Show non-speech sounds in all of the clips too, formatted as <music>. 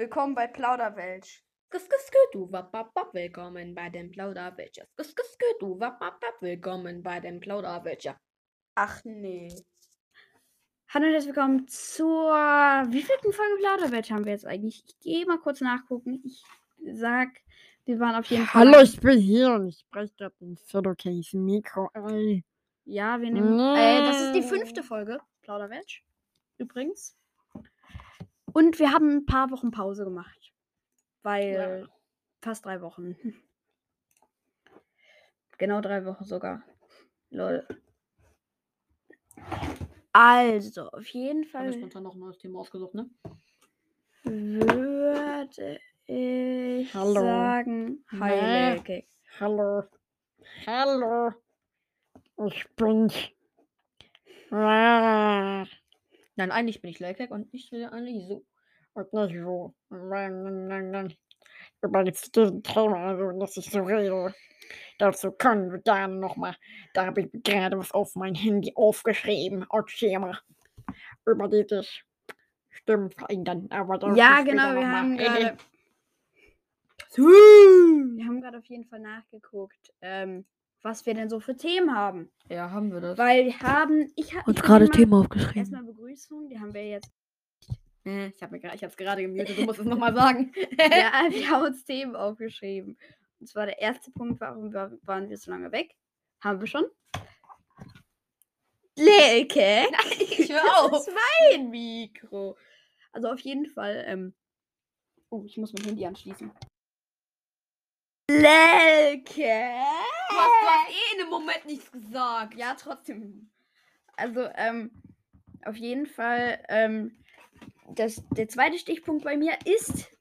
Willkommen bei Plauderwelsch. Du willkommen bei dem skü, du willkommen bei dem Plauderwelcher. Ach nee. Hallo und herzlich willkommen zur wievielten Folge Plauderwelt haben wir jetzt eigentlich? Ich gehe mal kurz nachgucken. Ich sag, wir waren auf jeden Fall. Hallo, ich bin hier und ich spreche gerade in Photocase Mikro. Ey. Ja, wir nehmen. Äh, das ist die fünfte Folge Plauderwelsch. Übrigens. Und wir haben ein paar Wochen Pause gemacht. Weil. Fast drei Wochen. <laughs> Genau drei Wochen sogar. Lol. Also, auf jeden Haben wir Fall spontan noch ein neues Thema ausgesucht, ne? würde ich Hallo. sagen. Heilige. Hallo. Hallo. Ich bin's. Nein, eigentlich bin ich Lelkek und ich will eigentlich so. Und nicht so. Über jetzt diesen Thema, also, dass ich so rede. Dazu können wir gerne nochmal. Da habe ich gerade was auf mein Handy aufgeschrieben. Okay, mal. Über dieses Stimmen verändern. Aber dazu Ja, genau, wir haben <laughs> gerade. Wir haben gerade auf jeden Fall nachgeguckt, ähm, was wir denn so für Themen haben. Ja, haben wir das. Weil wir haben. Ich habe Uns gerade Thema aufgeschrieben. Erstmal Begrüßung, die haben wir jetzt. Äh, ich habe es gerade gemutet, du musst es nochmal sagen. <laughs> ja, <laughs> wir haben uns Themen aufgeschrieben. Und zwar der erste Punkt, warum wa- waren wir so lange weg? Haben wir schon? Lelke! <laughs> ich hör Das auf. ist mein Mikro. Also auf jeden Fall, ähm. Oh, ich muss mein Handy anschließen. Lelke! Du hast, du hast eh in dem Moment nichts gesagt. Ja, trotzdem. Also, ähm, auf jeden Fall, ähm, das, der zweite Stichpunkt bei mir ist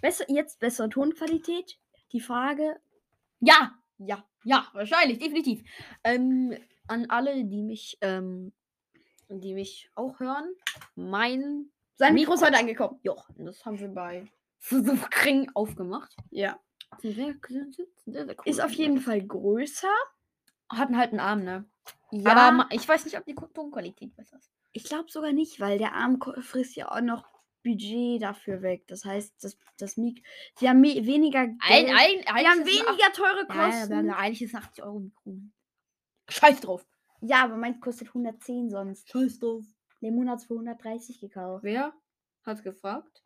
besser, jetzt bessere Tonqualität. Die Frage, Ja, ja, ja, wahrscheinlich, definitiv. Ähm, an alle, die mich, ähm, die mich auch hören, mein sein Mikro ist heute angekommen. Ja, das haben wir bei Kring aufgemacht. Ja. Sind sehr, sind sehr, sehr, cool. Ist auf jeden Fall größer. Hatten halt einen Arm, ne? Ja, Aber ich weiß nicht, ob die Tonqualität besser ist. ich glaube sogar nicht, weil der Arm frisst ja auch noch Budget dafür weg. Das heißt, das, das Mik die haben weniger Geld. Ein, ein, die haben weniger teure ach- Ja, ja, Kosten. bla, bla, eigentlich ist es 80 Euro Mikro. Scheiß drauf. Ja, aber meins kostet 110 sonst. Scheiß drauf. Den Monat für 130 gekauft. Wer hat gefragt?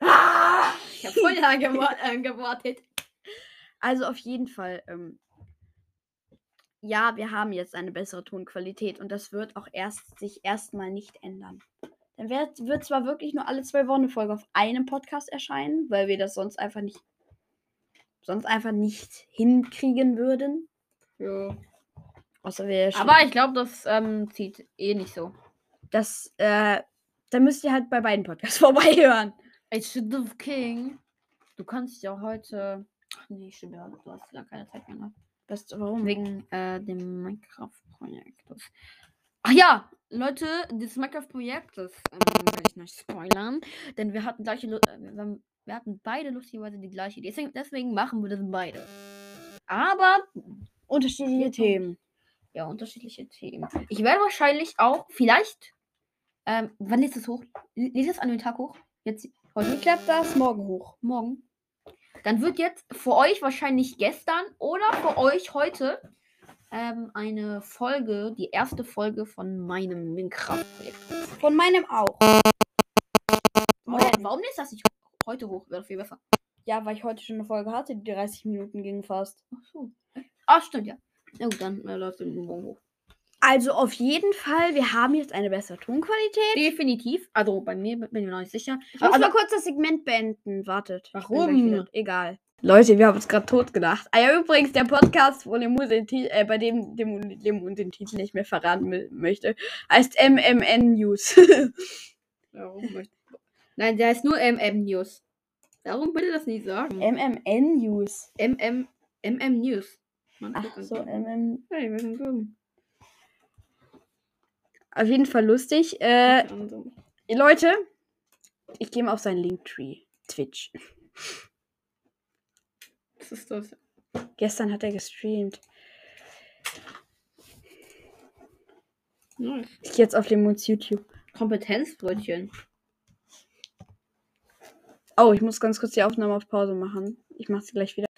Ah! Ich habe lange <laughs> gewa- äh, gewartet. Also auf jeden Fall, ähm, ja, wir haben jetzt eine bessere Tonqualität und das wird auch erst sich erstmal nicht ändern. Dann wird, wird zwar wirklich nur alle zwei Wochen eine Folge auf einem Podcast erscheinen, weil wir das sonst einfach nicht, sonst einfach nicht hinkriegen würden. Ja. Außer wir Aber ich glaube, das ähm, zieht eh nicht so. das, äh, dann müsst ihr halt bei beiden Podcasts <laughs> vorbeihören. It's the King. Du kannst ja heute. Ach nee, stimmt ja. Du hast ja keine Zeit mehr. gehabt. Was, warum? Wegen äh, dem Minecraft-Projekt. Ach ja, Leute, das Minecraft-Projekt, das ähm, will ich nicht spoilern. Denn wir hatten gleiche. Äh, wir, hatten beide lustigerweise die gleiche Idee. Deswegen, deswegen machen wir das beide. Aber Unterschiedliche Themen. ja, unterschiedliche Themen. Ich werde wahrscheinlich auch, vielleicht. Ähm, wann du es hoch? Du es an dem Tag hoch? Jetzt heute? Ich glaube, das morgen hoch. morgen. Dann wird jetzt für euch wahrscheinlich gestern oder für euch heute ähm, eine Folge, die erste Folge von meinem Minecraft-Projekt. Von meinem auch. Warum, warum lässt das nicht heute hoch? Wäre viel besser. Ja, weil ich heute schon eine Folge hatte, die 30 Minuten ging fast. Ach so. Ah, stimmt, ja. Na gut, dann äh, läuft es morgen hoch. Also auf jeden Fall, wir haben jetzt eine bessere Tonqualität. Definitiv. Also bei mir bin ich mir noch nicht sicher. Ich muss Also, mal kurz das Segment beenden. Wartet. Warum? Egal. Leute, wir haben uns gerade tot gedacht. Ah ja, übrigens, der Podcast, wo Lemu den Ti- äh, bei dem dem Lemu den Titel nicht mehr verraten mö- möchte, heißt MMN News. <laughs> warum möchte- Nein, der heißt nur MM News. Warum bitte das nicht sagen? MMN News. MM, MM News. Mann, Ach so, MM. Hey, wir sind dumm. Auf jeden Fall lustig. Äh, Leute, ich gehe mal auf seinen Linktree. Twitch. Was ist das? Gestern hat er gestreamt. Nice. Ich gehe jetzt auf Lemuns YouTube. Kompetenzbrötchen. Oh, ich muss ganz kurz die Aufnahme auf Pause machen. Ich mache sie gleich wieder.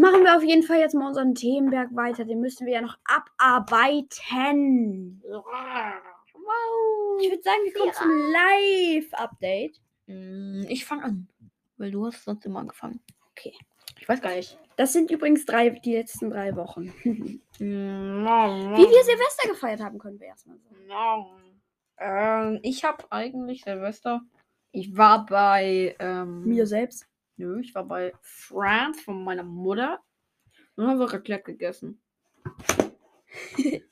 Machen wir auf jeden Fall jetzt mal unseren Themenberg weiter. Den müssen wir ja noch abarbeiten. Wow. Ich würde sagen, wir kommen zum Live-Update. Mm, Ich fange an. Weil du hast sonst immer angefangen. Okay. Ich weiß gar nicht. Das sind übrigens drei, die letzten drei Wochen. Wie <laughs> Wie wir Silvester gefeiert haben, können wir erstmal sagen. Ähm, ich habe eigentlich Silvester. Ich war bei. Ähm, Mir selbst. Nö, ich war bei Franz von meiner Mutter. Und haben wir Raclette gegessen. <laughs>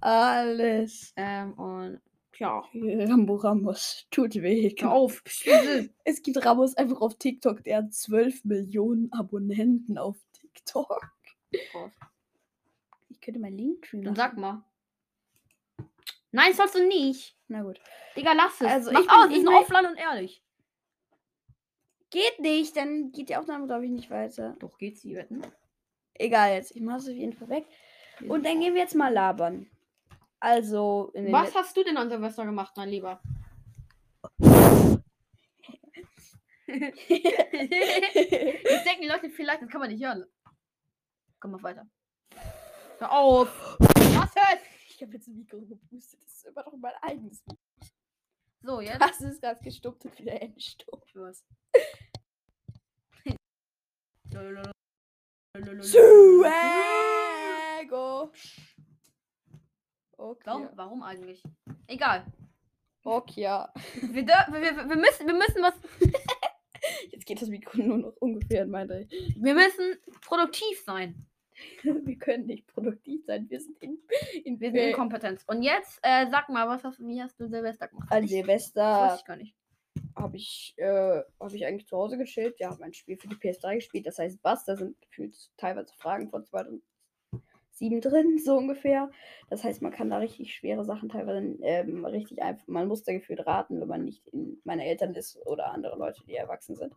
Alles. Ähm, und tja, Rambo Ramos. Tut weh. hör auf. <laughs> Es gibt Ramos einfach auf TikTok. Der hat 12 Millionen Abonnenten auf TikTok. Ich könnte mein Linktree Dann machen. sag mal. Nein, sollst du nicht. Na gut. Digga, lass es. Also, Mach ich bin- aus, ich bin- offline und ehrlich. Geht nicht, dann geht die Aufnahme, glaube ich, nicht weiter. Doch, geht sie, wetten. Egal jetzt, ich mache es auf jeden Fall weg. Und dann gehen wir jetzt mal labern. Also, in den Was hast du denn an Silvester gemacht, mein Lieber? <laughs> Jetzt denken die Leute vielleicht, das kann man nicht hören. Komm mal weiter. Hör auf. Was hört? Ich habe jetzt ein Mikro gepustet. Das ist immer noch mein eigenes Mikro. So, jetzt. Das ist gerade gestoppt und wieder entstoppt. Was? Suego. Okay. Warum, warum eigentlich? Egal. Okay. Wir, dür- wir, wir, wir, müssen, wir müssen was. <laughs> Jetzt geht das Mikro nur noch ungefähr in meine. Wir müssen produktiv sein. <laughs> Wir können nicht produktiv sein. Wir sind in, in Wir sind inkompetent. Und jetzt, äh, sag mal, was hast, wie hast du Silvester gemacht? An Das Silvester weiß ich gar nicht. habe ich, äh, hab ich eigentlich zu Hause gechillt. Wir haben ein Spiel für die PS3 gespielt, das heißt Bass. Da sind gefühlt teilweise Fragen von 2007 drin, so ungefähr. Das heißt, man kann da richtig schwere Sachen teilweise ähm, richtig einfach, man muss da gefühlt raten, wenn man nicht in meine Eltern ist oder andere Leute, die erwachsen sind.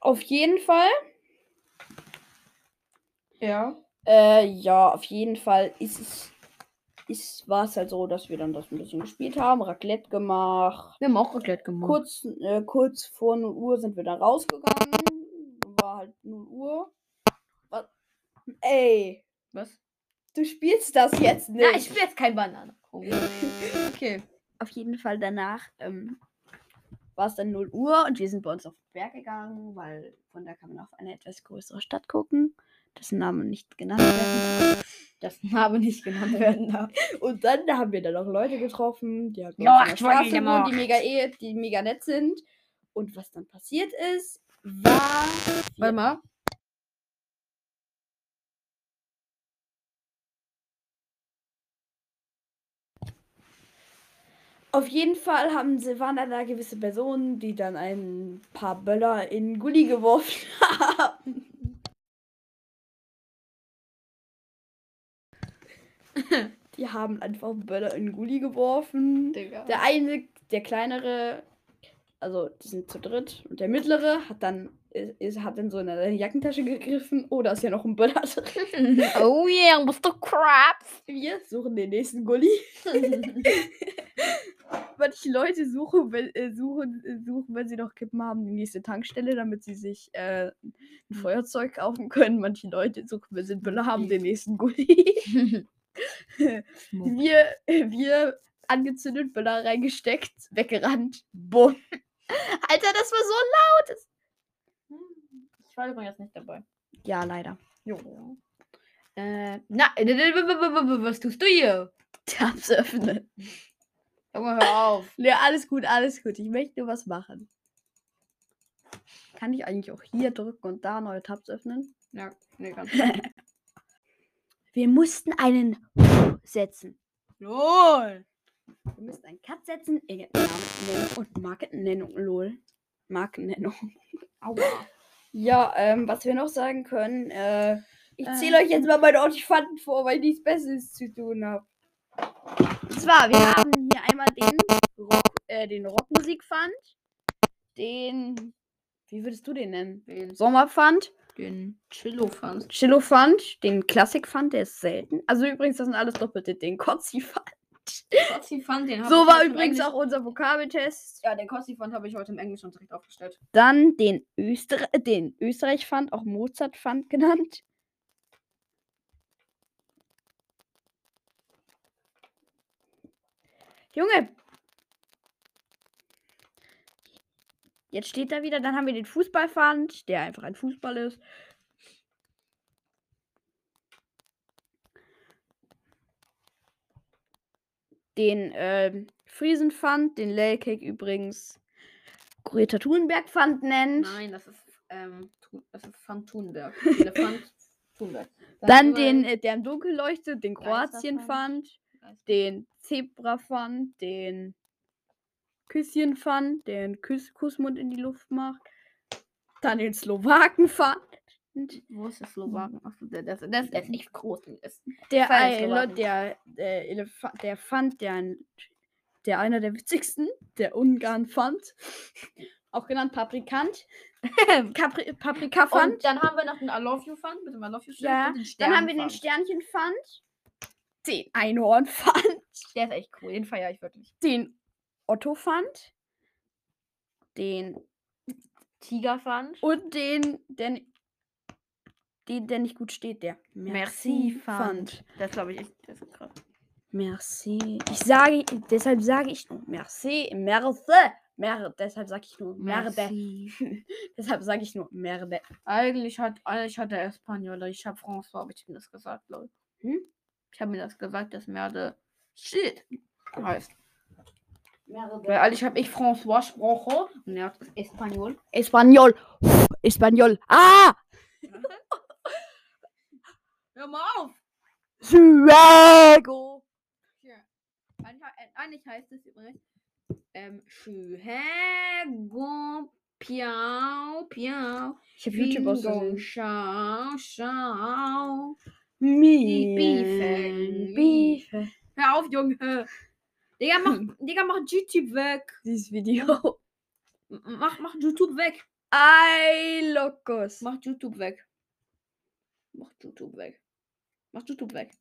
Auf jeden Fall, Ja. äh, ja, auf jeden Fall ist es, ist, war es halt so, dass wir dann das ein bisschen gespielt haben, Raclette gemacht. Wir haben auch Raclette gemacht. Kurz, äh, kurz vor 0 Uhr sind wir dann rausgegangen. War halt 0 Uhr. Was? Ey, Was? du spielst das jetzt nicht. Ja, ich spiele jetzt kein Banane. Oh. <laughs> okay. Auf jeden Fall danach ähm, war es dann 0 Uhr und wir sind bei uns auf den Berg gegangen, weil von da kann man auf eine etwas größere Stadt gucken, dessen Name nicht genannt werden. Das <laughs> Name nicht genannt werden darf. Und dann haben wir dann auch Leute getroffen, die halt Ja, in der Straße die wohnen, die mega, eh, die mega nett sind. Und was dann passiert ist, war. Warte mal. Auf jeden Fall haben sie, waren da gewisse Personen, die dann ein paar Böller in Gully geworfen <laughs> haben. <laughs> Die haben einfach Böller in Gully geworfen. Digga. Der eine, der kleinere, also die sind zu dritt, und der mittlere hat dann, ist, hat dann so in seine Jackentasche gegriffen. Oh, da ist ja noch ein Böller drin. <laughs> oh yeah, Mr. Krabs. Wir suchen den nächsten Gully. <laughs> Manche Leute suchen, wenn, äh, suchen, äh, suchen, wenn sie noch Kippen haben, die nächste Tankstelle, damit sie sich äh, ein Feuerzeug kaufen können. Manche Leute suchen, wenn sie einen Böller haben, den nächsten Gully. Wir, wir angezündet, Böller reingesteckt, weggerannt. Bumm. <laughs> Alter, das war so laut. ich war übrigens nicht dabei. Ja, leider. Jo. Äh, na, was tust du hier? <laughs> Tabs öffnen. Junge, hör auf. <laughs> Ja, alles gut, alles gut. Ich möchte nur was machen. Kann ich eigentlich auch hier drücken und da neue Tabs öffnen? Ja, nee, ganz Wir mussten einen setzen. LOL. Wir müssen einen Cut setzen, irgendeinen Namen nennen und Markennennung. Lol. Markennennung. <laughs> Aua. Ja, ähm, was wir noch sagen können, äh, ich Äh. zähle euch jetzt mal meine Ortifanten vor, weil ich nichts Besseres zu tun habe. Und zwar, wir haben hier einmal den, Rock, äh, den Rockmusikpfand, den, wie würdest du den nennen? Den, Sommerpfand, den Chillo-Fans. Chillopfand, den Klassikpfand, der ist selten. Also übrigens, das sind alles doppelte, den Kotzi-Pfand. Kotzifant, den hab So ich war übrigens auch unser Vokabeltest. Ja, den Kotzifant habe ich heute im Englischunterricht aufgestellt. Dann den, Öster äh, den Österreich-Pfand, auch Mozart-Pfand genannt. Junge! Jetzt steht da wieder, dann haben wir den Fußballpfand, der einfach ein Fußball ist. Den ähm, Friesenpfand, den Lelkek übrigens Greta Thunberg-Pfand nennt. Nein, das ist, ähm, das ist Pfand Thunberg. <laughs> Elefant Thunberg. Dann überall den, äh, der im Dunkel leuchtet, den. Kroatien-Pfand, den Zebra-Pfand, den Küsschen-Pfand, der einen Kuss Kussmund in die Luft macht. Dann den Slowaken-Pfand. Wo ist der Slowaken? Achso, der, der, der, ist- der ist echt groß. Der ist Der, der, der, Elefant, der Pfand, der, ein- der einer der witzigsten, der Ungarn-Pfand. <laughs> Auch genannt Paprikant. <laughs> Capri Paprika-Pfand. Und dann haben wir noch den I Love You Pfand mit dem I Love You Ja, Dann haben wir den Sternpfand. Sternchen-Pfand. Den Einhorn-Pfand. Der ist echt cool, den feiere ich wirklich. Den Otto-Pfand. Den Tigerpfand. Und den, der, den, der nicht gut steht, der Merci-Pfand. Das glaube ich echt, das ist krass. Merci. Ich sage, deshalb sage ich nur Merci, Merci. Mer, deshalb sage ich nur Merde. <laughs> Deshalb sage ich nur Merde. Eigentlich hat, eigentlich hat der Espanol, ich habe François, habe ich ihm das gesagt, ich. Hm? Ich habe mir das gesagt, dass Merde Shit heißt. Weil eigentlich habe ich François gesprochen und er hat Espanol. Espanol. Espanol. Ah! <laughs> Hör mal auf! Suego. Ja. Eigentlich, he- eigentlich heißt es übrigens ähm, Schuhego Piau Piau Ich habe YouTube aus Bingo, Versehen. Schau Schau Mi- Biefel. Biefel. Hör auf, Junge! Digga, mach, Digga, mach YouTube weg! Dieses Video. Mach, mach YouTube weg! Ay, locos. Mach YouTube weg! Mach YouTube weg! Mach YouTube weg!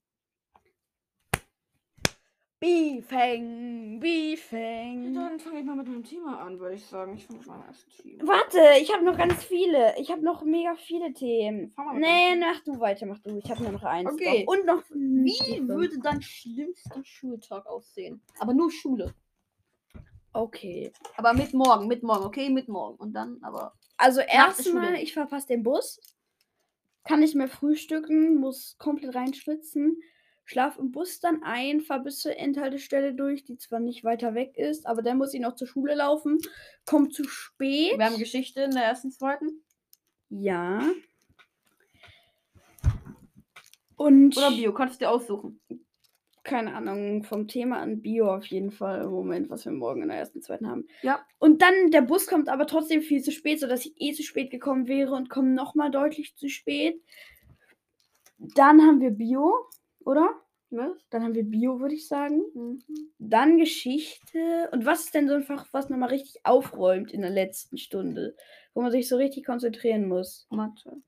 Beefing, Beefing. Dann fange ich mal mit meinem Thema an, würde ich sagen. Ich fange mit meinem ersten Thema. Warte, ich habe noch ganz viele. Ich habe noch mega viele Themen. Nee, mach du weiter, mach du. Ich habe nur noch eins. Okay. Doch. Und noch. Wie würde dein schlimmster Schultag aussehen? Aber nur Schule. Okay. Aber mit morgen, mit morgen, okay? Mit morgen. Und dann aber. Also erstmal, ich verpasse den Bus. Kann nicht mehr frühstücken, muss komplett reinschwitzen. Schlaf im Bus dann ein, fahr bis zur Endhaltestelle durch, die zwar nicht weiter weg ist, aber dann muss ich noch zur Schule laufen. Kommt zu spät. Wir haben Geschichte in der ersten, zweiten. ja. Und Oder Bio, kannst du dir aussuchen. keine Ahnung, vom Thema an Bio auf jeden Fall im Moment, was wir morgen in der ersten, zweiten haben. Ja. Und dann, der Bus kommt aber trotzdem viel zu spät, sodass ich eh zu spät gekommen wäre und komme nochmal deutlich zu spät. Dann haben wir Bio, oder? Was? Dann haben wir Bio, würde ich sagen. Mhm. Dann Geschichte. Und was ist denn so ein Fach, was nochmal richtig aufräumt in der letzten Stunde? Wo man sich so richtig konzentrieren muss. Mathe.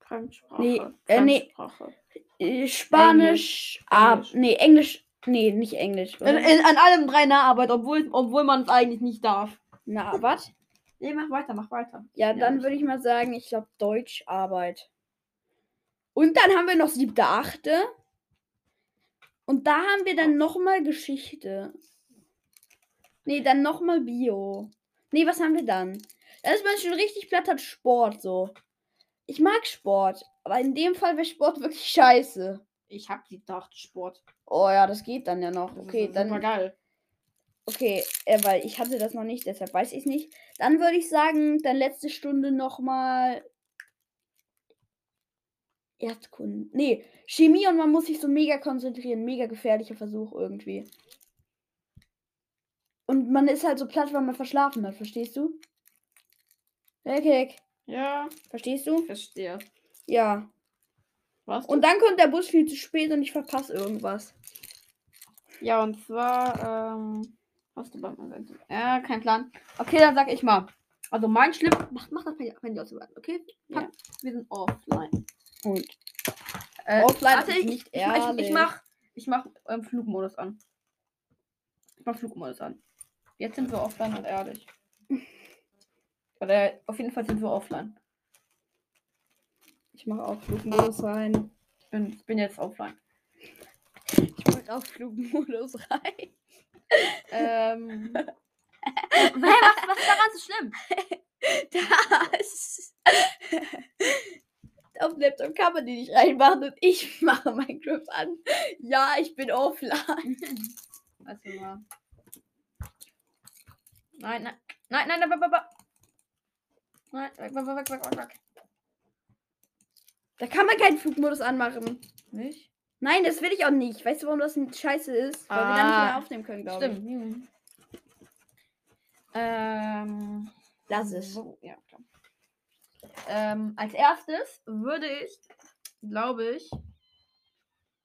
Fremdsprache. Nee, äh, nee. Äh, Spanisch, ah, Englisch. nee, Englisch, nee, nicht Englisch. In, in, an allem drei Naharbeit, obwohl, obwohl man es eigentlich nicht darf. Na, was? Nee, mach weiter, mach weiter. Ja, dann würde ich mal sagen, ich glaube Deutscharbeit. Und dann haben wir noch siebte, achte. Und da haben wir dann nochmal Geschichte. Nee, dann nochmal Bio. Nee, was haben wir dann? Da ist man schon richtig platt, hat Sport so. Ich mag Sport, aber in dem Fall wäre Sport <laughs> wirklich scheiße. Ich hab gedacht, Sport. Oh ja, das geht dann ja noch. Das Okay, ist super dann. geil. Okay, äh, weil ich hatte das noch nicht, deshalb weiß ich nicht. Dann würde ich sagen, dann letzte Stunde nochmal Erdkunde. Nee, Chemie und man muss sich so mega konzentrieren. Mega gefährlicher Versuch irgendwie. Und man ist halt so platt, weil man verschlafen hat, verstehst du? Okay, Ja, verstehst du? verstehe. Ja. Was? Und dann kommt der Bus viel zu spät und ich verpasse irgendwas. Ja, und zwar, ähm, hast du beim? Ja, kein Plan. Okay, dann sag ich mal. Also mein Schlimm. Mach, mach das Handy aus, okay? Ja. Wir sind offline. Und Äh, Offline ist ich, nicht ich, ich, ich ehrlich. mach. Ich mach ähm, Flugmodus an. Ich mach Flugmodus an. Jetzt sind wir offline und ehrlich. <laughs> Oder auf jeden Fall sind wir offline. Ich mache auch Flugmodus rein. Ich bin, ich bin jetzt offline. Ich mache auch Flugmodus <laughs> rein. Ähm. <laughs> Hä, was, was ist daran so schlimm? Das. Auf dem Laptop kann man die nicht reinmachen und ich <laughs> mache Minecraft an. Ja, ich bin offline. <laughs> Also mal. Nein, nein, nein, nein, nein, nein, nein. Nein, weg, weg, weg, weg, weg, weg. Da kann man keinen Flugmodus anmachen. Nicht? Nein, das will ich auch nicht. Weißt du, warum das Scheiße ist? Weil wir dann nicht Ah. mehr aufnehmen können, glaube ich. Stimmt. Mhm. Ähm. Lass es. So, ja, klar. Ähm, als erstes würde ich, glaube ich,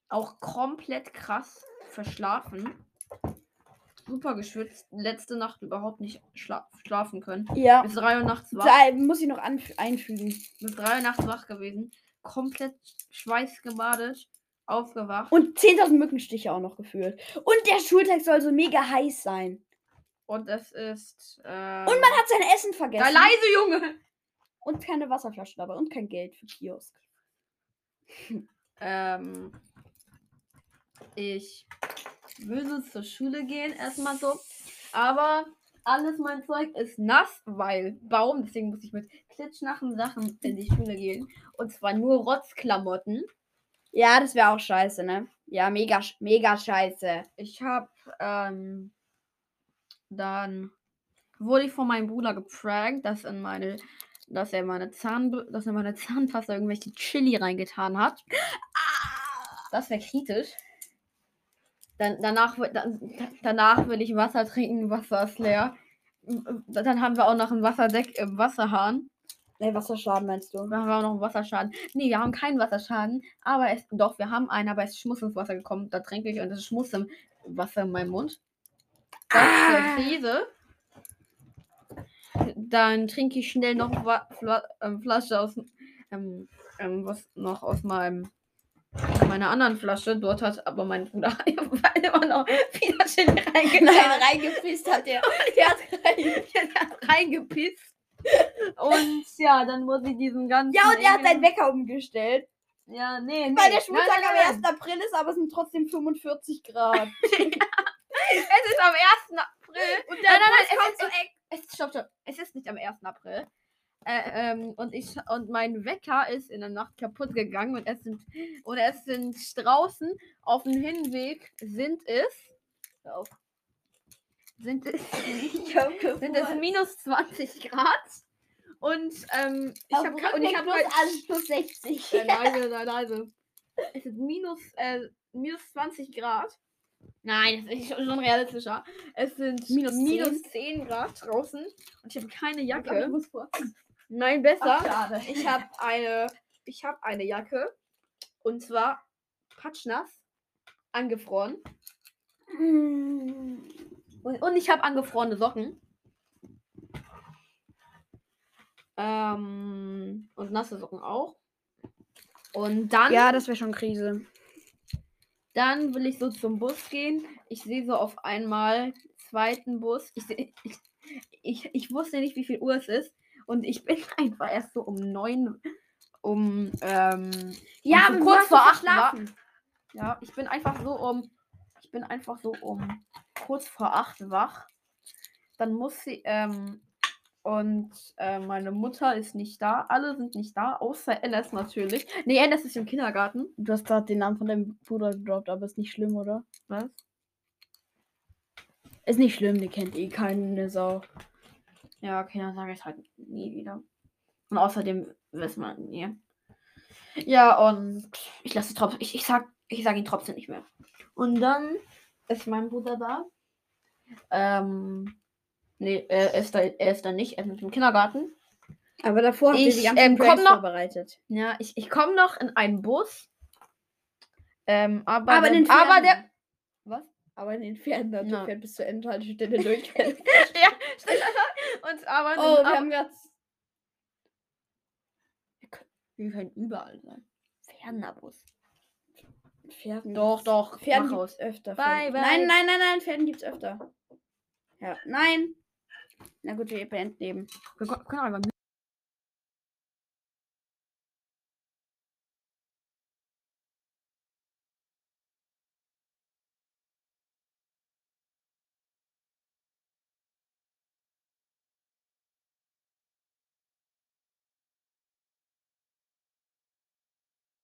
auch komplett krass verschlafen. Super geschwitzt. Letzte Nacht überhaupt nicht schla schlafen können. Ja. Bis 3 Uhr nachts wach. Da muss ich noch einfügen. Bis 3 Uhr nachts wach gewesen. Komplett schweißgebadet. Aufgewacht. Und 10.000 Mückenstiche auch noch gefühlt. Und der Schultag soll so mega heiß sein. Und es ist. Ähm, Und man hat sein Essen vergessen. Sei leise, Junge! Und keine Wasserflasche dabei. Und kein Geld für Kiosk. Ähm, ich würde zur Schule gehen, erstmal so. Aber alles mein Zeug ist nass, weil Baum. Deswegen muss ich mit klitschnachen Sachen in die Schule gehen. Und zwar nur Rotzklamotten. Ja, das wäre auch scheiße, ne? Ja, mega, mega scheiße. Ich habe ähm, dann wurde ich von meinem Bruder geprankt, dass in meine dass er meine Zahn dass er meine Zahnpasta irgendwelche Chili reingetan hat. Das wäre kritisch. Dann, danach, dann, danach will ich Wasser trinken, Wasser ist leer. Dann haben wir auch noch einen Wasserdeck im Wasserhahn. Ne, Wasserschaden meinst du? Dann haben wir auch noch einen Wasserschaden. Nee, wir haben keinen Wasserschaden. Aber es, doch, wir haben einen, aber es ist Schmutz ins Wasser gekommen. Da trinke ich und es ist Schmutz im Wasser in meinem Mund. Das ist Ah. eine Krise. Dann trinke ich schnell noch Fla ähm, Flasche aus ähm, ähm, was noch aus meinem meiner anderen Flasche. Dort hat aber mein Bruder <laughs> immer noch wieder <laughs> reingetan. Nein, reingepisst hat <laughs> der. Der hat reingepisst. Und ja, dann muss ich diesen ganzen. Ja, und er hat seinen Wecker umgestellt. Ja, nee, nee. Weil der Nein, Schultag nein, am nein, 1. April ist, aber es sind trotzdem 45 Grad. Es ist am 1. April. Und Nein, nein, nein, Bus kommt es, so es, stopp, stopp. Es ist nicht am 1. April. Äh, ähm, und ich und mein Wecker ist in der Nacht kaputt gegangen und es sind und es sind draußen auf dem Hinweg sind es auf, sind es Ich <laughs> sind es minus 20 Grad und ähm, ich habe und ich habe plus, alles plus 60. äh, leise, leise, leise. Es sind minus, äh, minus 20 Grad. Nein, das ist schon realistischer. Es sind Minus minus, 10? 10 Grad draußen und ich habe keine Ich Jacke. muss. Nein, besser. Ach, ich habe eine, ich habe eine Jacke und zwar patschnass, angefroren Mm. und, und ich habe angefrorene Socken. Ähm, und nasse Socken auch. Und dann Ja, das wäre schon Krise. Dann will ich so zum Bus gehen. Ich sehe so auf einmal zweiten Bus. Ich, seh- ich, ich, ich wusste nicht, wie viel Uhr es ist. Und ich bin <laughs> einfach erst so um neun, um, ähm, Ja, so kurz vor acht schlafen. ja, ich bin einfach so um, ich bin einfach so um kurz vor acht wach. Dann muss sie, ähm, und äh, meine Mutter ist nicht da. Alle sind nicht da, außer Ennis natürlich. Nee, Ennis ist im Kindergarten. Du hast gerade den Namen von deinem Bruder gedroppt, aber ist nicht schlimm, oder? Was? Ist nicht schlimm, die kennt eh keine Sau. Ja, okay, dann sage ich halt nie wieder. Und außerdem wissen wir nie. Ja, und ich lasse trotzdem, ich, ich sag, ich sag ihn trotzdem nicht mehr. Und dann ist mein Bruder da. Ähm, nee, er ist da, er ist da nicht, er ist dem Kindergarten. Aber davor habt ihr Ich, die ganzen ähm, Pranks noch- vorbereitet. Ja, ich, ich komme noch in einen Bus. Ähm, aber, Aber den aber der. Was? Aber in den Ferien, da Ja. fährt bis zur Endhaltestelle <laughs> durch. oh, ja, stimmt. Und aber, wir aber haben gerade wir können überall sein. Ferner Bus. Pferden. Doch, doch. Pferden mach gibt aus. es öfter. Bye, Pferden- bye. Nein, nein, nein, nein, Pferden gibt es öfter. Ja, nein. Na gut, wir beenden eben. Wir können einfach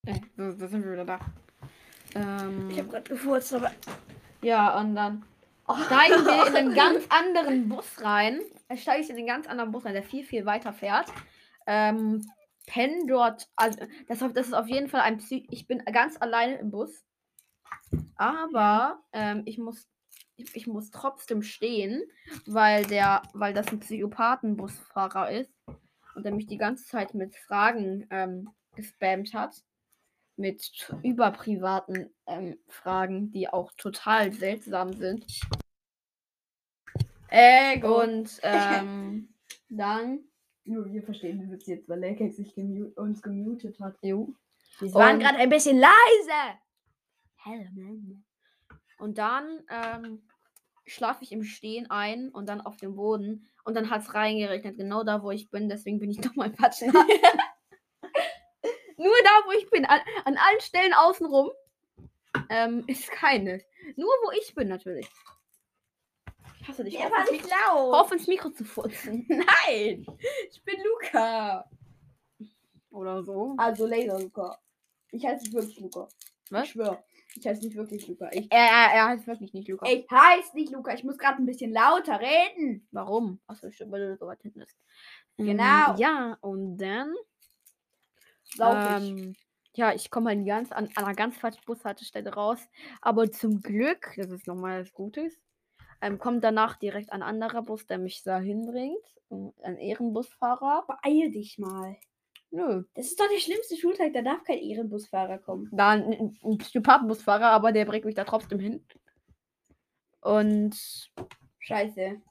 Äh, da da sind wir wieder da. Ähm, Ich habe gerade gefurzt, aber. ja, und dann steigen wir in einen ganz anderen Bus rein. Äh, Steige ich in einen ganz anderen Bus rein, der viel, viel weiter fährt. Ähm, penn dort. Also, das, das ist auf jeden Fall ein Psy Ich bin ganz alleine im Bus. Aber ähm, ich muss. Ich, ich muss trotzdem stehen, weil der, weil das ein Psychopathenbusfahrer ist und der mich die ganze Zeit mit Fragen ähm, gespammt hat. Mit überprivaten ähm, Fragen, die auch total seltsam sind. Ego. Und <laughs> ähm, dann. Nur wir verstehen den Witz jetzt, weil Lakex sich gemu uns gemutet hat. Jo. Wir waren gerade ein bisschen leise. Und dann ähm, schlafe ich im Stehen ein und dann auf dem Boden. Und dann hat es reingerechnet, genau da, wo ich bin. Deswegen bin ich <laughs> nochmal patschen. <laughs> Wo ich bin. An, an allen Stellen außenrum ähm, <laughs> ist keine. Nur wo ich bin, natürlich. Ich hasse dich. Hör war nicht Mikro- laut. hör auf ins Mikro zu furzen. <laughs> Nein. Ich bin Luca. Oder so. Also Laser Luca. Ich heiße nicht wirklich Luca. Was? Ich schwör. Ich heiße nicht wirklich Luca. Ich, Er, er, er heißt wirklich nicht Luca. Ich heiße nicht Luca. Ich muss gerade ein bisschen lauter reden. Warum? Achso, stimmt, weil du so weit hinten bist. Genau. Ähm, ja, und dann. Ich. Ähm, ja, ich komme halt ganz an, an einer ganz falschen Bushaltestelle raus. Aber zum Glück, das ist nochmal das Gutes, ähm, kommt danach direkt ein anderer Bus, der mich da hinbringt. Ähm, Ein Ehrenbusfahrer. Beeil dich mal. Nö. Das ist doch der schlimmste Schultag. Da darf kein Ehrenbusfahrer kommen. Da ein, ein- Psychopathenbusfahrer, aber der bringt mich da trotzdem hin. Und Scheiße.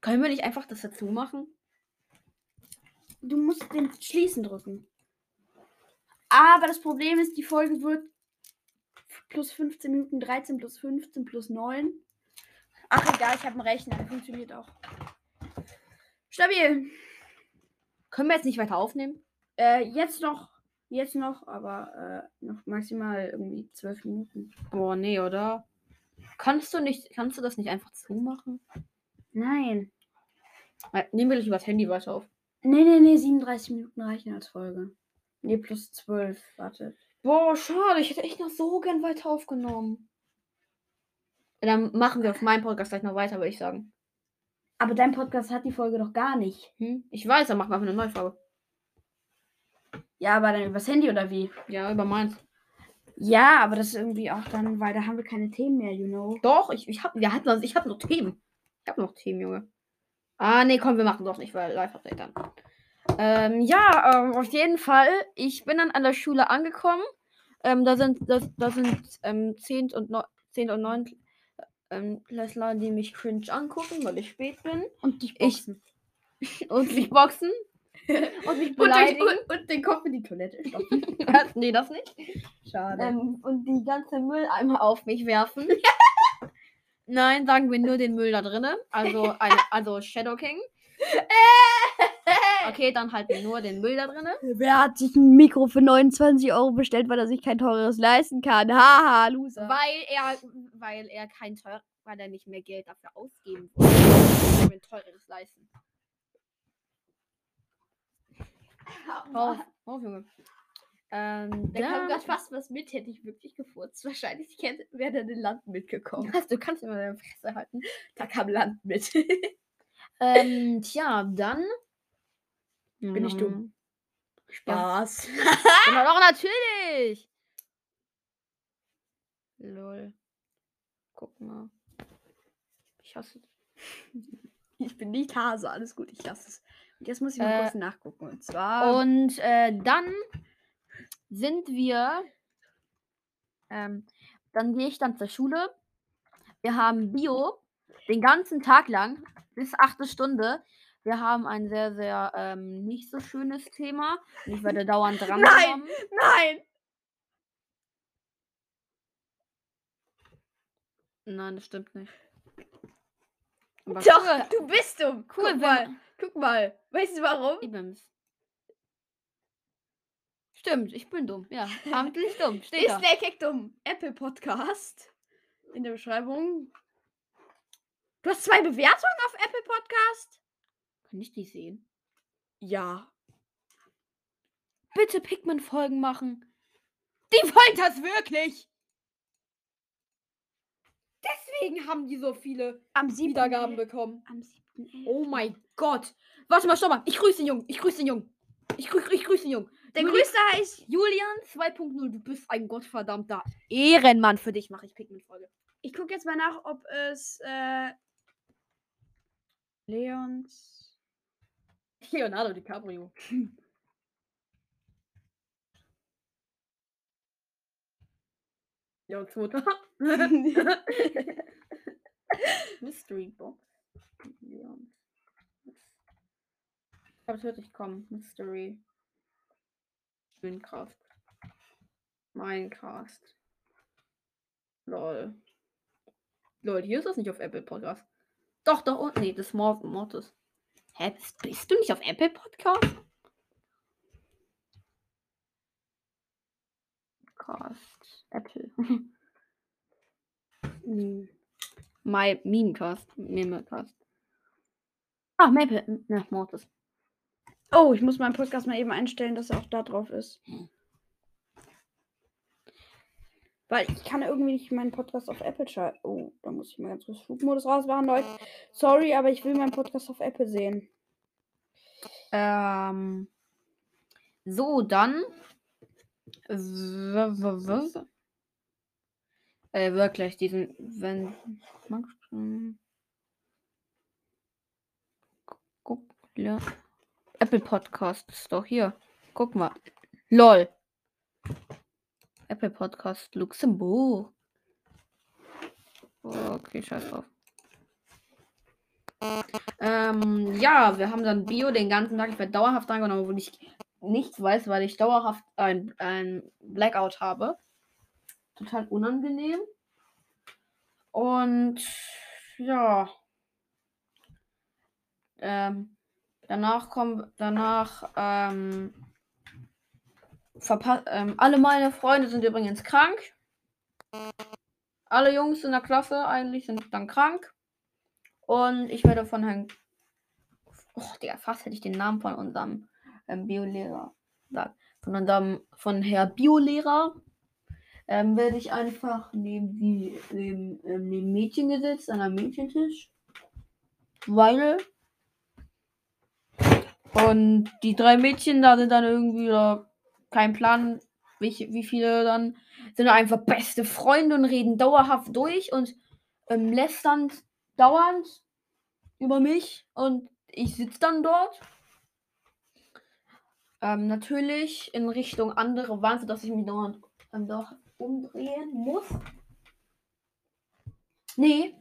können wir nicht einfach das dazu machen? Du musst den Schließen drücken. Aber das Problem ist, die Folge wird plus 15 Minuten, 13 plus 15 plus 9. Ach egal, ich habe einen Rechner, der funktioniert auch. Stabil. Können wir jetzt nicht weiter aufnehmen? Äh, jetzt noch, jetzt noch, aber äh, noch maximal irgendwie 12 Minuten. Boah, nee, oder? Kannst du nicht, kannst du das nicht einfach zumachen? Nein. Äh, Nehmen wir dich übers Handy weiter auf. Nee, nee, nee, 37 Minuten reichen als Folge. Nee, plus 12, warte. Boah, schade, ich hätte echt noch so gern weiter aufgenommen. Dann machen wir auf meinem Podcast gleich noch weiter, würde ich sagen. Aber dein Podcast hat die Folge doch gar nicht. Hm? Ich weiß, dann machen wir einfach eine neue Folge. Ja, aber dann übers Handy oder wie? Ja, über meins. Ja, aber das ist irgendwie auch dann, weil da haben wir keine Themen mehr, you know. Doch, ich, ich habe wir hatten noch, ich hab noch Themen. Ich habe noch Themen, Junge. Ah, nee, komm, wir machen doch nicht, weil Live-Update dann. Ähm, ja, ähm, auf jeden Fall. Ich bin dann an der Schule angekommen. Ähm, da sind, das, da sind ähm, 10. und, no, 10. und 9. Ähm, Klässler, die mich cringe angucken, weil ich spät bin. Und dich Ich- boxen. <laughs> Und mich boxen. <laughs> und mich und, beleidigen. und, und den Kopf in die Toilette stopfen. <laughs> Was? nee, das nicht. Schade. Ähm, und die ganze Mülleimer auf mich werfen. Nein, sagen wir nur den Müll da drinnen. Also, eine, also Shadow King. Okay, dann halt nur den Müll da drinnen. Wer hat sich ein Mikro für 29 Euro bestellt, weil er sich kein teures leisten kann? Haha, Loser. Weil er, weil er kein teuer, weil er nicht mehr Geld dafür ausgeben will ein teures leisten. Auf, auf, Junge. Ähm, Da kam dann- gerade fast was mit, hätte ich wirklich gefurzt. Wahrscheinlich wäre da ein Land mitgekommen. <laughs> Du kannst immer deine Fresse halten. Da kam Land mit. <laughs> Ähm, tja, dann. Bin ich dumm? Spaß. <laughs> Genau, doch, natürlich. Lol. Guck mal. Ich hasse. Ich bin nicht Hase, alles gut, ich lasse es. Und jetzt muss ich mal Äh, kurz nachgucken. Und zwar. Und äh, dann sind wir. Ähm, dann gehe ich dann zur Schule. Wir haben Bio den ganzen Tag lang bis 8. Stunde. Wir haben ein sehr, sehr ähm, nicht so schönes Thema. Ich werde dauernd <laughs> dran. Nein, nein. Nein, das stimmt nicht. Aber Doch, cool. du bist dumm. Cool, guck mal. Guck mal. Weißt du warum? Ibims. Stimmt, ich bin dumm. Ja, <laughs> amtlich dumm. Steht da. Ist der Keck dumm? Apple Podcast. In der Beschreibung. Du hast zwei Bewertungen auf Apple Podcast? Kann ich die sehen? Ja. Bitte Pikmin-Folgen machen. Die wollen das wirklich. Deswegen haben die so viele Am 7. Wiedergaben bekommen. Am 7. Oh mein Gott. Warte mal, stopp mal. Ich grüße den Jungen. Ich grüße den Jungen. Ich, grü ich grüße den Jungen. Der Juli- größte heißt. Julian 2.0, du bist ein gottverdammter Ehrenmann. Für dich mache ich Pikmin-Folge. Ich gucke jetzt mal nach, ob es äh, Leons. Leonardo DiCaprio. <laughs> Leons Mutter. <laughs> <laughs> Mystery Box. Leon. Glaube, es wird nicht kommen. Mystery. Minecraft. Minecraft. Lol. Lol, hier ist das nicht auf Apple Podcast. Doch, doch, und nee, das Mord Mortis. Hä, bist, bist du nicht auf Apple Podcast? Cast. Apple. <laughs> Hm. My Memecast. Memecast. Ah, Maple. Ne, Mortis. Oh, ich muss meinen Podcast mal eben einstellen, dass er auch da drauf ist. Weil ich kann irgendwie nicht meinen Podcast auf Apple schalten. Oh, da muss ich mal ganz kurz Flugmodus rausmachen, Leute. Sorry, aber ich will meinen Podcast auf Apple sehen. Ähm. So, dann. w- w- w- Äh, wirklich, diesen. Wenn. Guck, ja. Apple Podcast ist doch hier. Guck mal. LOL. Apple Podcast Luxemburg. Okay, scheiß drauf. Ähm, ja, wir haben dann Bio den ganzen Tag. Ich werde dauerhaft drangenommen, obwohl ich nichts weiß, weil ich dauerhaft ein, ein Blackout habe. Total unangenehm. Und ja. Ähm, danach kommen, danach, ähm, verpa ähm, alle meine Freunde sind übrigens krank. Alle Jungs in der Klasse eigentlich sind dann krank. Und ich werde von Herrn. Oh, Digga, fast hätte ich den Namen von unserem ähm, Biolehrer gesagt. Von unserem, von Herr Biolehrer ähm, werde ich einfach neben die neben, ähm, neben Mädchen gesetzt an einem Mädchentisch. Weil. Und die drei Mädchen, da sind dann irgendwie da kein Plan, wie, wie viele dann sind einfach beste Freunde und reden dauerhaft durch und ähm, lästern dauernd über mich und ich sitze dann dort. Ähm, natürlich in Richtung andere Wand, sodass ich mich dauernd ähm, doch umdrehen muss. Nee,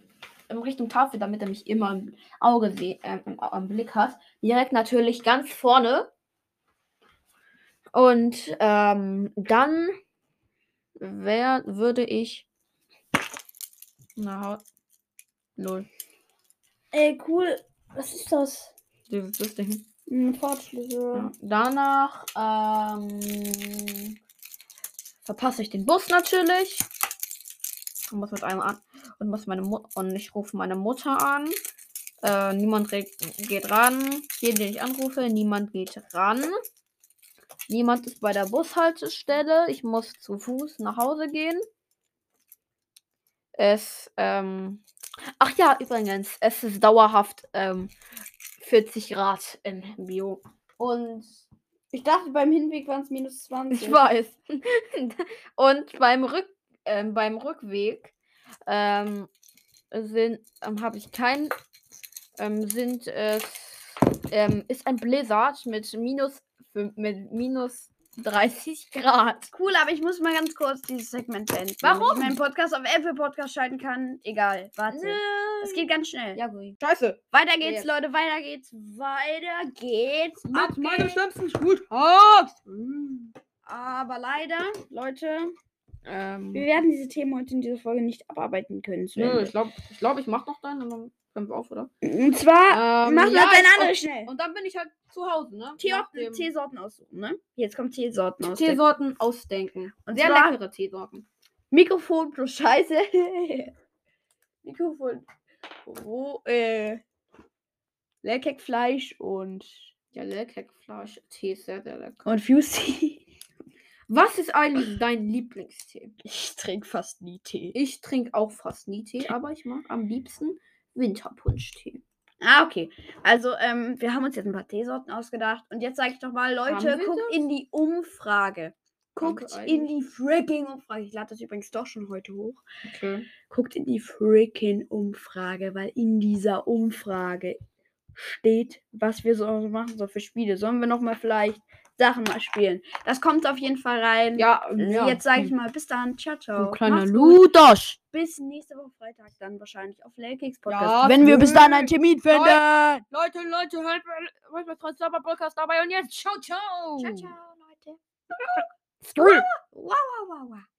in Richtung Tafel, damit er mich immer im Auge ähm, im, am Blick hat. Direkt natürlich ganz vorne. Und ähm, dann wär, würde ich. Na, hau- lol. Ey, cool. Was ist das? Dieses das Ding. Ein Fahrtschlüssel. Ja. Danach ähm, verpasse ich den Bus natürlich. Und muss mit einem an und muss meine Mu und ich rufe meine Mutter an. Äh, niemand geht ran. Jeden, den ich anrufe, niemand geht ran. Niemand ist bei der Bushaltestelle. Ich muss zu Fuß nach Hause gehen. Es, ähm, ach ja, übrigens, es ist dauerhaft ähm, 40 Grad in Bio. Und Ich dachte, beim Hinweg waren es minus 20. ich weiß. <laughs> Und beim, Rück, ähm, beim Rückweg ähm, sind, ähm, habe ich kein, ähm, sind es, ähm, ist ein Blizzard mit minus, mit minus 30 Grad. Cool, aber ich muss mal ganz kurz dieses Segment beenden. Warum? Ich meinen Podcast auf Apple Podcast schalten kann. Egal, warte. Es geht ganz schnell. Ja, gut. Scheiße. Weiter geht's, jetzt. Leute, weiter geht's. Weiter geht's. Ab geht's. schlimmsten Schultags. Aber leider, Leute, Ähm, Wir werden diese Themen heute in dieser Folge nicht abarbeiten können. Nö, Ende. ich glaube, ich, glaub, ich mach noch deinen und dann können wir auf, oder? Und zwar, Ähm, machen wir ja, deine andere schnell. Und dann bin ich halt zu Hause, ne? Tee- Teesorten aussuchen, ne? Jetzt kommt Teesorten aussuchen. Teesorten ausdenken. Und Sehr leckere Teesorten. Mikrofon plus Scheiße. <laughs> Mikrofon. Roh, äh, Leckhackfleisch und, Ja, Leckhackfleisch. Tee ist sehr, sehr lecker. und Fusey. Was ist eigentlich dein Lieblingstee? Ich trinke fast nie Tee. Ich trinke auch fast nie Tee, aber ich mag am liebsten Winterpunschtee. Ah, okay. Also, ähm, wir haben uns jetzt ein paar Teesorten ausgedacht. Und jetzt sage ich doch mal, Leute, Haben wir guckt das? in die Umfrage. Guckt in die freaking Umfrage. Ich lade das übrigens doch schon heute hoch. Okay. Guckt in die freaking Umfrage, weil in dieser Umfrage steht, was wir so machen so für Spiele. Sollen wir noch mal vielleicht Sachen mal spielen? Das kommt auf jeden Fall rein. Ja, ähm, ja. Jetzt sage ich mal, bis dann. Ciao, ciao. Du kleiner. Ludosch. Bis nächste Woche Freitag dann wahrscheinlich auf Ja, Podcast. wenn wir bis dahin einen. Termin finden. Leute, Leute, hört hört bei Franz Sauber Podcast dabei und jetzt ciao, ciao. Ciao, ciao, Leute. Wow, wow, wow, wow.